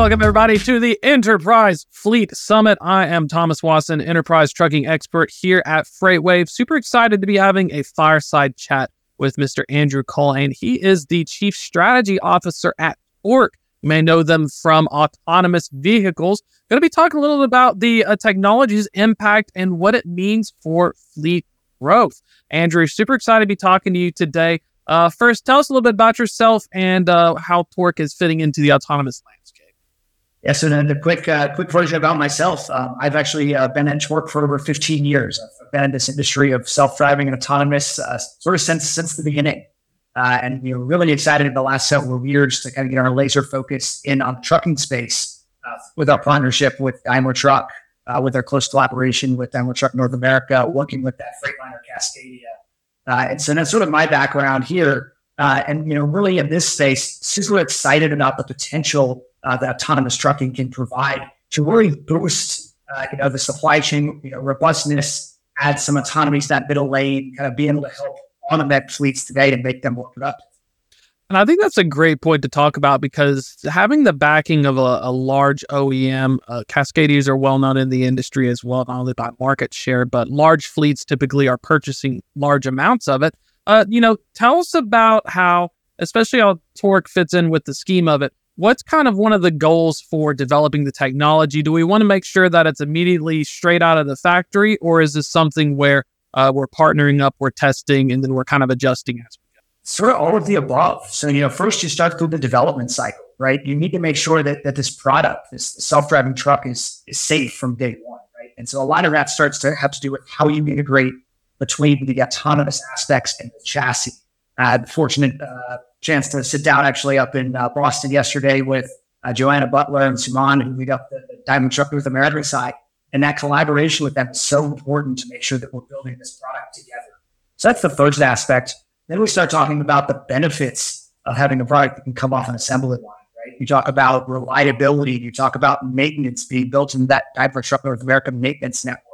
Welcome, everybody, to the Enterprise Fleet Summit. I am Thomas Wasson, Enterprise Trucking Expert here at FreightWave. Super excited to be having a fireside chat with Mr. Andrew Culhane. He is the Chief Strategy Officer at Torc. You may know them from autonomous vehicles. Going to be talking a little bit about the uh, technology's impact and what it means for fleet growth. Andrew, super excited to be talking to you today. Uh, first, tell us a little bit about yourself and uh, how Torc is fitting into the autonomous landscape. Yeah, so then the quick uh, quick version about myself. Um, I've actually uh, been at Torc for over 15 years. I've been in this industry of self driving and autonomous uh, sort of since since the beginning. Uh, and we are really excited in the last several years to kind of get our laser focus in on the trucking space uh, with our partnership with Daimler Truck, uh, with our close collaboration with Daimler Truck North America, working with that Freightliner Cascadia. and so that's sort of my background here. and you know, really in this space, super excited about the potential uh, that autonomous trucking can provide to really boost, uh, you know, the supply chain, you know, robustness, add some autonomy to that middle lane, kind of be able to help automate fleets today and make them more productive. And I think that's a great point to talk about because having the backing of a, a large OEM, uh, are well known in the industry as well, not only by market share, but large fleets typically are purchasing large amounts of it. Uh, you know, tell us about how, especially how Torc fits in with the scheme of it what's kind of one of the goals for developing the technology? Do we want to make sure that it's immediately straight out of the factory, or is this something where uh, we're partnering up, we're testing, and then we're kind of adjusting as we go? Sort of all of the above. So, you know, first you start through the development cycle, right? You need to make sure that, that this product, this self-driving truck is, is safe from day one, right? And so a lot of that starts to have to do with how you integrate between the autonomous aspects and the chassis. I had fortunate uh, chance to sit down actually up in uh, Boston yesterday with uh, Joanna Buttler and Suman, who lead up the, the Daimler Truck North America side. And that collaboration with them is so important to make sure that we're building this product together. So that's the first aspect. Then we start talking about the benefits of having a product that can come off an assembly line, right? You talk about reliability. You talk about maintenance being built into that Daimler Truck North America maintenance network.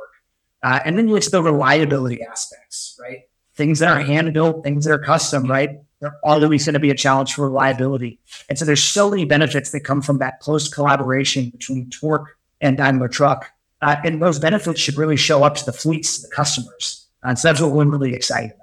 Uh, and then you list the reliability aspects, right? things that are hand built, things that are custom, right? They're always going to be a challenge for reliability. And so there's so many benefits that come from that close collaboration between Torc and Daimler Truck. Uh, and those benefits should really show up to the fleets, the customers. And so that's what we're really excited about.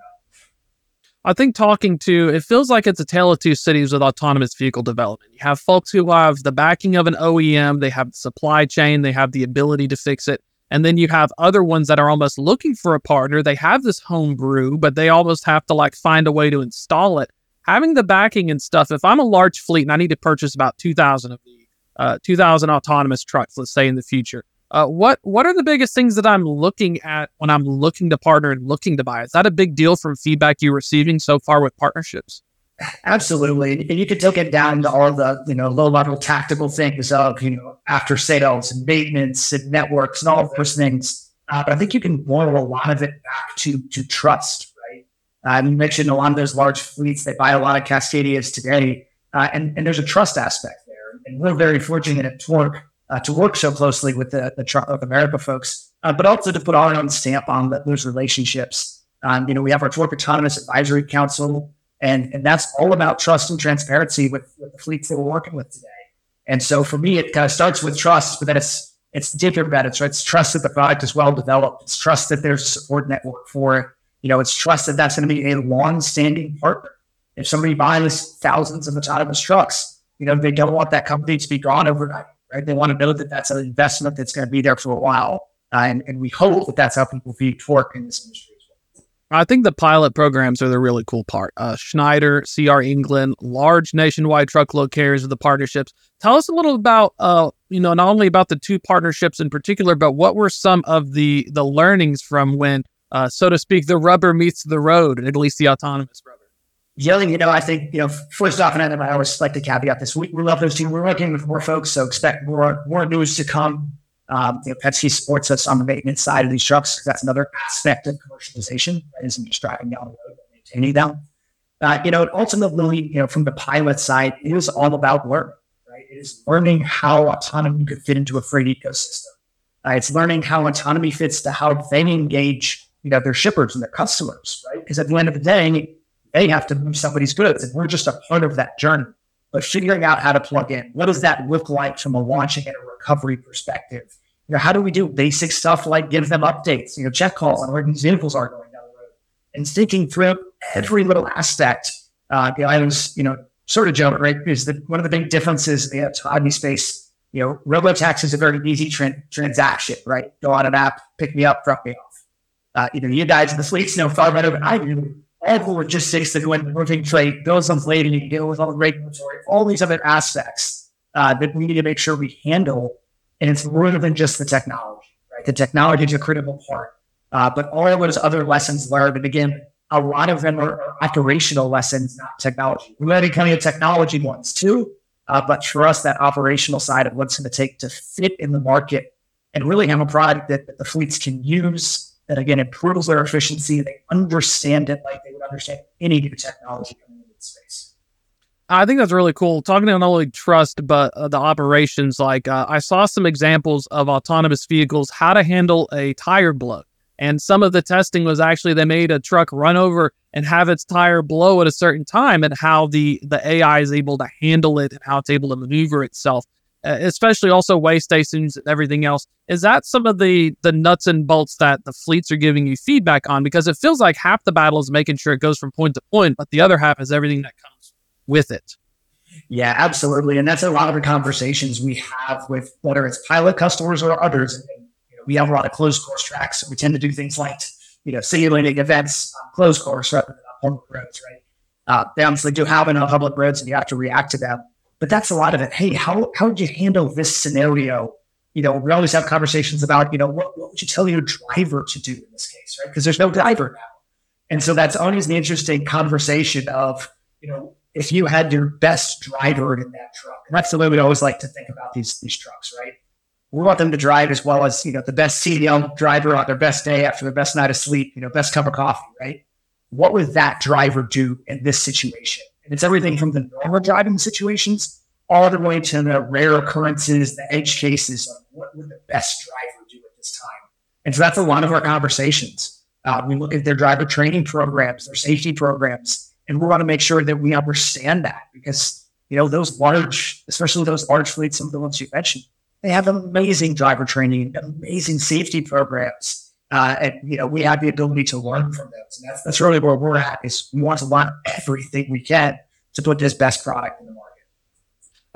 I think talking to it feels like it's a tale of two cities with autonomous vehicle development. You have folks who have the backing of an OEM, they have the supply chain, they have the ability to fix it. And then you have other ones that are almost looking for a partner. They have this home brew, but they almost have to like find a way to install it. Having the backing and stuff, if I'm a large fleet and I need to purchase about 2,000 of the uh, 2,000 autonomous trucks, let's say in the future, uh, what what are the biggest things that I'm looking at when I'm looking to partner and looking to buy? Is that a big deal from feedback you're receiving so far with partnerships? Absolutely. And you could take it down to all the, you know, low level tactical things of, you know, after sales and maintenance and networks and all of those things. Uh, but I think you can boil a lot of it back to, to trust, right? Uh, you mentioned a lot of those large fleets, they buy a lot of Cascadias today. Uh, and, and there's a trust aspect there. And we're very fortunate at Torc uh, to work so closely with the, the Truck North America folks, uh, but also to put our own stamp on those relationships. Um, you know, we have our Torc Autonomous Advisory Council, and, and that's all about trust and transparency with, with the fleets that we're working with today. And so for me, it kind of starts with trust, but then it's it's about it. So it's trust that the product is well developed. It's trust that there's a support network for it. You know, it's trust that that's going to be a long-standing partner. If somebody buys thousands of autonomous trucks, you know, they don't want that company to be gone overnight, right? They want to know that that's an investment that's going to be there for a while. Uh, and, and we hope that that's how people view Torc in this industry. I think the pilot programs are the really cool part. Uh, Schneider, CR England, large nationwide truckload carriers of the partnerships. Tell us a little about, uh, you know, not only about the two partnerships in particular, but what were some of the the learnings from when uh, so to speak, the rubber meets the road, at least the autonomous rubber. Yelling, you know, I think, you know, first off, and I always like to caveat this. We, we love those two. We're working with more folks, so expect more more news to come. Um, you know, Penske supports us on the maintenance side of these trucks. That's another aspect of commercialization, right? Isn't just driving down the road, but maintaining them. Uh, you know, ultimately, you know, from the pilot side, it is all about learning, right? It is learning how autonomy could fit into a freight ecosystem. Uh, it's learning how autonomy fits to how they engage, you know, their shippers and their customers, right? Because at the end of the day, they have to move somebody's goods, and we're just a part of that journey. But figuring out how to plug in, what does that look like from a launching and a recovery perspective? You know, how do we do basic stuff like give them updates, you know, check calls on where these vehicles are going down the road, and thinking through every little aspect. Uh, you know, I was, you know, sort of joking, right? Because the, one of the big differences in the autonomy space, you know, RoboTaxi is a very easy tra- transaction, right? Go on an app, pick me up, drop me off. Uh, you know, you guys in the fleets know far better than I do all logistics that go into moving trade, bills of lading, you deal with all the regulatory, all these other aspects uh, that we need to make sure we handle. And it's more than just the technology, right? The technology is a critical part, uh, but all of those other lessons learned, and again, a lot of them are operational lessons, not technology. We're learning kind of technology ones too, uh, but for us, that operational side of what's going to take to fit in the market and really have a product that the fleets can use that again improves their efficiency. They understand it like they would understand any new technology coming into the space. I think that's really cool. Talking to not only trust, but uh, the operations. Like uh, I saw some examples of autonomous vehicles, how to handle a tire blow. And some of the testing was actually they made a truck run over and have its tire blow at a certain time, and how the the AI is able to handle it and how it's able to maneuver itself. Uh, especially also weigh stations and everything else. Is that some of the the nuts and bolts that the fleets are giving you feedback on? Because it feels like half the battle is making sure it goes from point to point, but the other half is everything that comes with it. Yeah, absolutely, and that's a lot of the conversations we have with whether it's pilot customers or others. You know, we have a lot of closed course tracks, so we tend to do things like you know simulating events on closed course rather than public roads, right? Uh, they obviously do it on public roads, and you have to react to them but that's a lot of it. Hey, how how would you handle this scenario? You know, we always have conversations about, you know, what, what would you tell your driver to do in this case, right? Because there's no driver now. And so that's always an interesting conversation of, you know, if you had your best driver in that truck. And that's the way we always like to think about these these trucks, right? We want them to drive as well as, you know, the best CDL driver on their best day after their best night of sleep, you know, best cup of coffee, right? What would that driver do in this situation? And it's everything from the normal driving situations all the way to the rare occurrences, the edge cases of what would the best driver do at this time. And so that's a lot of our conversations. Uh, we look at their driver training programs, their safety programs, and we want to make sure that we understand that because, you know, those large, especially those large fleets, some of the ones you mentioned, they have amazing driver training, amazing safety programs. Uh, and you know we have the ability to learn from those, and that's that's really where we're at. Is we want to learn everything we can to put this best product in the market.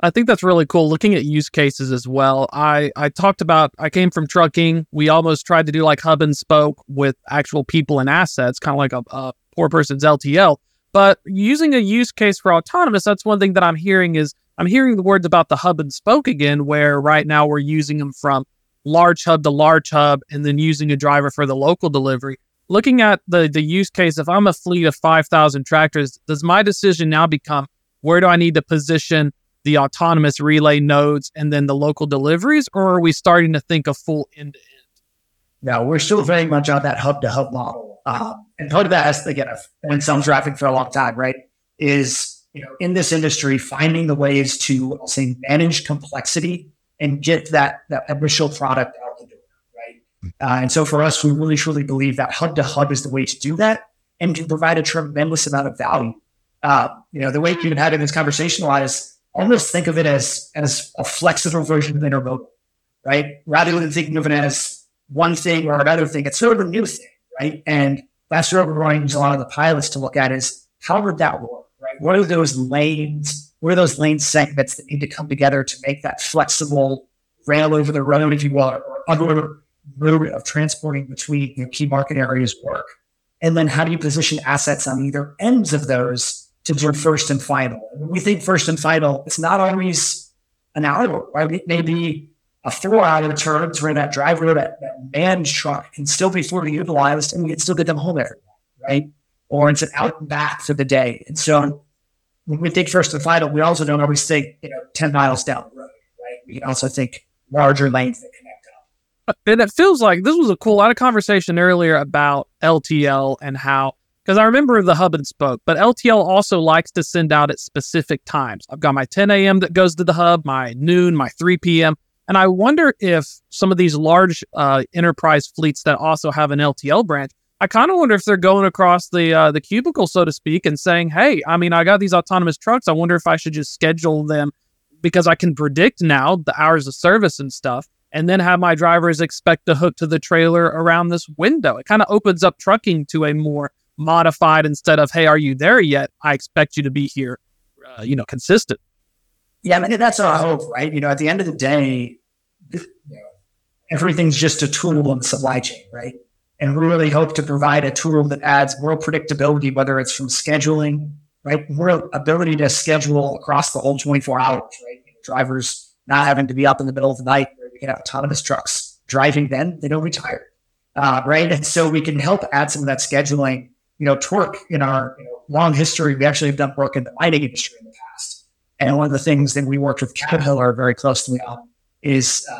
I think that's really cool. Looking at use cases as well. I I talked about. I came from trucking. We almost tried to do like hub and spoke with actual people and assets, kind of like a, a poor person's LTL. But using a use case for autonomous, that's one thing that I'm hearing is I'm hearing the words about the hub and spoke again, where right now we're using them from large hub to large hub and then using a driver for the local delivery looking at the the use case, if I'm a fleet of 5,000 tractors, does my decision now become where do I need to position the autonomous relay nodes and then the local deliveries, or are we starting to think of full end to end? No, we're still very much on that hub to hub model. Um, and part of that has, again, I've been some traffic for a long time, right? Is, you know, in this industry, finding the ways to, I'll say, manage complexity and get that, that initial product out the door. Uh, and so for us, we really truly believe that hub to hub is the way to do that and can provide a tremendous amount of value. Uh, you know, the way you've had in this conversation a lot is almost think of it as, as a flexible version of intermodal, right? Rather than thinking of it as one thing or another thing, it's sort of a new thing, right? And that's what we're going to use a lot of the pilots to look at is how would that work, right? What are those lanes? What are those lane segments that need to come together to make that flexible rail over the road, if you will, or other bit of transporting between you key market areas work? And then how do you position assets on either ends of those to do first and final? When we think first and final, it's not always an hour, right? It may be a four hour turn to where that driver, that, that manned truck can still be fully utilized and we can still get them home night, right? Or it's an out and back for the day. And so when we think first and final, we also don't always think, you know, 10 miles down the road, right? We also think larger lanes that connect up. And it feels like this was a cool, had a conversation earlier about LTL and how, because I remember the hub and spoke, but LTL also likes to send out at specific times. I've got my 10 a.m. that goes to the hub, my noon, my 3 p.m. And I wonder if some of these large uh, enterprise fleets that also have an LTL branch I kind of wonder if they're going across the uh, the cubicle, so to speak, and saying, "Hey, I mean, I got these autonomous trucks. I wonder if I should just schedule them because I can predict now the hours of service and stuff, and then have my drivers expect to hook to the trailer around this window. It kind of opens up trucking to a more modified instead of, "Hey, are you there yet? I expect you to be here." Uh, you know, consistent. Yeah, I mean, that's our hope, right? You know, at the end of the day, everything's just a tool in the supply chain, right? And really hope to provide a tool that adds more predictability, whether it's from scheduling, right? More ability to schedule across the whole 24 hours, right? Drivers not having to be up in the middle of the night where we can have autonomous trucks driving then, they don't retire. Uh, right. And so we can help add some of that scheduling. You know, Torc in our you know, long history, we actually have done work in the mining industry in the past. And one of the things that we worked with Caterpillar very closely on is uh,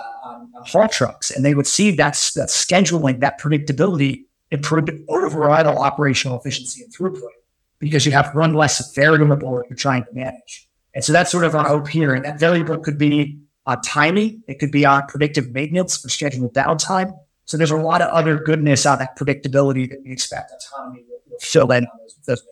haul trucks, and they would see that that scheduling, that predictability, improved overall operational efficiency and throughput because you have run less variable you're trying to manage. And so that's sort of our hope here. And that variable could be on timing, it could be on predictive maintenance for scheduled downtime. So there's a lot of other goodness on that predictability that we expect autonomy will fill in on those, those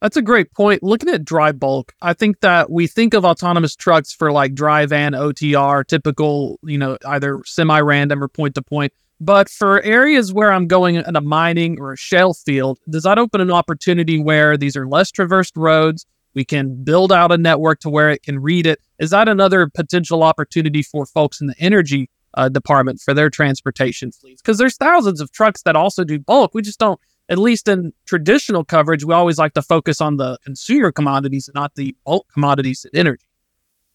that's a great point. Looking at dry bulk, I think that we think of autonomous trucks for like dry van, OTR, typical, you know, either semi random or point to point. But for areas where I'm going in a mining or a shale field, does that open an opportunity where these are less traversed roads? We can build out a network to where it can read it. Is that another potential opportunity for folks in the energy uh, department for their transportation fleets? Because there's thousands of trucks that also do bulk. We just don't at least in traditional coverage, we always like to focus on the consumer commodities and not the bulk commodities and energy.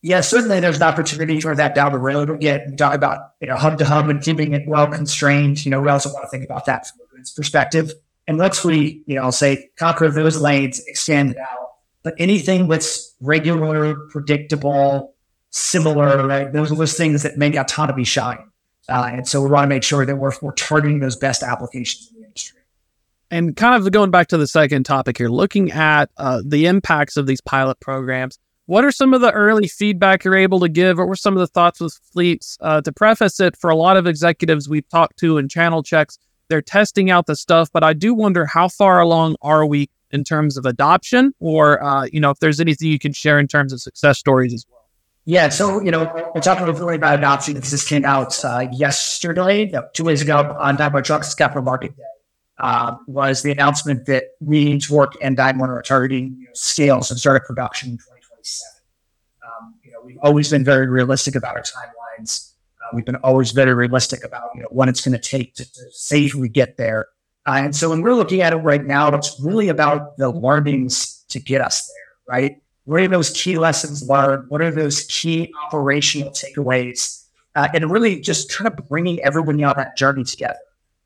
Yeah, certainly there's an opportunity for that down the road. Again, talk about you know hub to hub and keeping it well constrained. You know, we also want to think about that from a goods perspective. And let's we, you know, I'll say conquer those lanes, expand it out. But anything that's regular, predictable, similar, right? Those are those things that make autonomy shine. Uh, and so we want to make sure that we're, we're targeting those best applications. And kind of going back to the second topic here, looking at uh, the impacts of these pilot programs, what are some of the early feedback you're able to give? What were some of the thoughts with fleets? Uh, to preface it, for a lot of executives we've talked to in channel checks, they're testing out the stuff, but I do wonder how far along are we in terms of adoption, or uh, you know, if there's anything you can share in terms of success stories as well. Yeah, so you know, we're talking really about adoption because this came out uh, yesterday, no, two days ago on Daimler Trucks Capital Market Day uh, was the announcement that we Torc and Daimler are targeting you know, scales and start production in 2027. Um, you know, we've always been very realistic about our timelines. Uh, we've been always very realistic about you know what it's going to take to safely get there. Uh, and so when we're looking at it right now, it's really about the learnings to get us there, right? What are those key lessons learned? What are those key operational takeaways? Uh, and really just kind of bringing everybody on that journey together.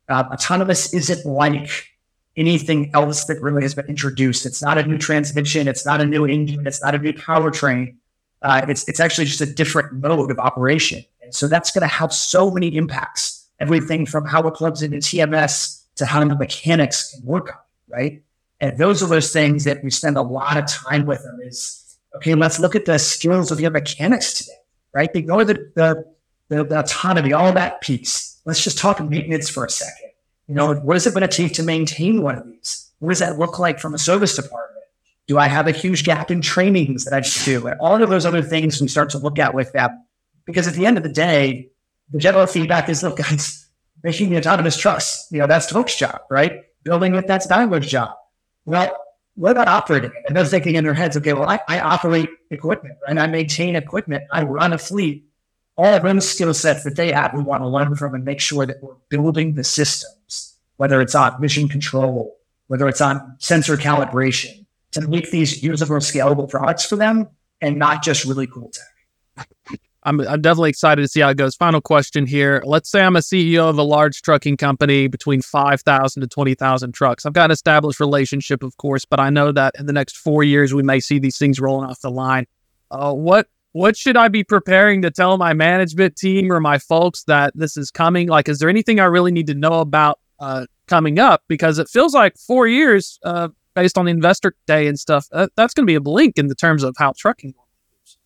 Uh, autonomous isn't like anything else that really has been introduced. It's not a new transmission. It's not a new engine. It's not a new powertrain. Uh, it's it's actually just a different mode of operation. And so that's going to have so many impacts. Everything from how it plugs into TMS to how the mechanics can work on right? And those are those things that we spend a lot of time with them is, okay, let's look at the skills of your mechanics today, right? Ignore the, the, the, the autonomy, all that piece let's just talk maintenance for a second. You know, what is it going to take to maintain one of these? What does that look like from a service department? Do I have a huge gap in trainings that I should do? And all of those other things we start to look at with that. Because at the end of the day, the general feedback is, look, guys, making the autonomous trucks, you know, that's Torc's job, right? Building it, that's Daimler's job. Well, what about operating? And they're thinking in their heads, okay, well, I, I operate equipment and I maintain equipment. I run a fleet all of them skill sets that they have, we want to learn from and make sure that we're building the systems, whether it's on mission control, whether it's on sensor calibration, to make these usable, scalable products for them and not just really cool tech. I'm, I'm definitely excited to see how it goes. Final question here. Let's say I'm a CEO of a large trucking company between 5,000 to 20,000 trucks. I've got an established relationship, of course, but I know that in the next four years, we may see these things rolling off the line. Uh, what what should I be preparing to tell my management team or my folks that this is coming? Like, is there anything I really need to know about uh, coming up? Because it feels like four years, uh, based on the investor day and stuff, uh, that's going to be a blink in the terms of how trucking works.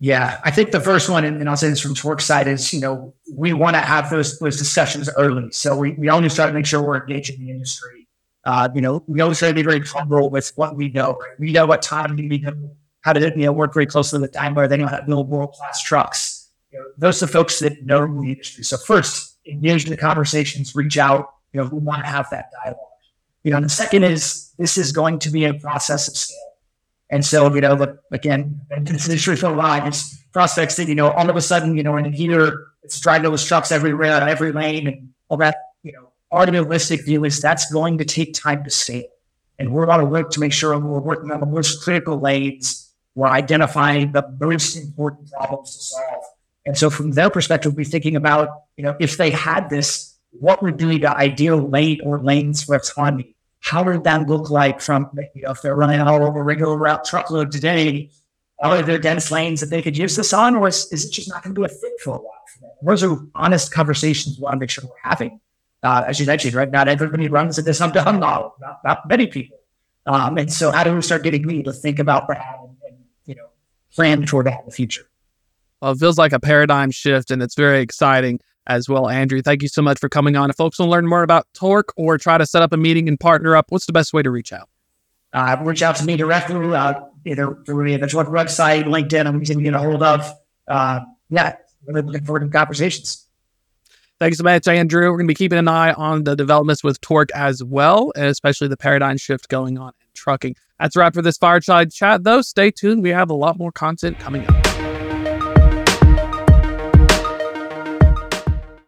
yeah, I think the first one, and I'll say this from Torc's side, is you know we want to have those those discussions early, so we we always try to make sure we're engaging the industry. Uh, you know, we always try to be very comfortable with what we know. Right? We know what time we know how to you know work very closely with Daimler. They know how to build world class trucks. You know, those are the folks that know the industry. So first, engage in the conversations, reach out. You know, we want to have that dialogue. You know, and the second is this is going to be a process of scale. And so, you know, look, again, this industry for a while, it's prospects that, you know, all of a sudden, you know, in a here, it's driving those trucks everywhere, every lane and all that, you know, our realistic view is that's going to take time to scale. And we're going to work to make sure we're working on the most critical lanes. We're identifying the most important problems to solve. And so from their perspective, we're thinking about, you know, if they had this, what would be the ideal lane or lanes for autonomy? how would that look like from, you know, if they're running all over regular route truckload today, are there dense lanes that they could use this on, or is, is it just not going to be a fit for a while? Those are honest conversations we want to make sure we're having. Uh, as you mentioned, right? Not everybody runs in this up-down model, not, not many people. Um, and so how do we start getting me to think about that and, and, you know, plan toward that in the future? Well, it feels like a paradigm shift and it's very exciting as well. Andrew, thank you so much for coming on. If folks want to learn more about Torc or try to set up a meeting and partner up, what's the best way to reach out? Uh, reach out to me directly, uh, either through the Torc website, LinkedIn, I'm easy to get a hold of. Uh, yeah, really looking forward to conversations. Thanks so much, Andrew. We're going to be keeping an eye on the developments with Torc as well, and especially the paradigm shift going on trucking. That's a wrap for this fireside chat, though. Stay tuned. We have a lot more content coming up.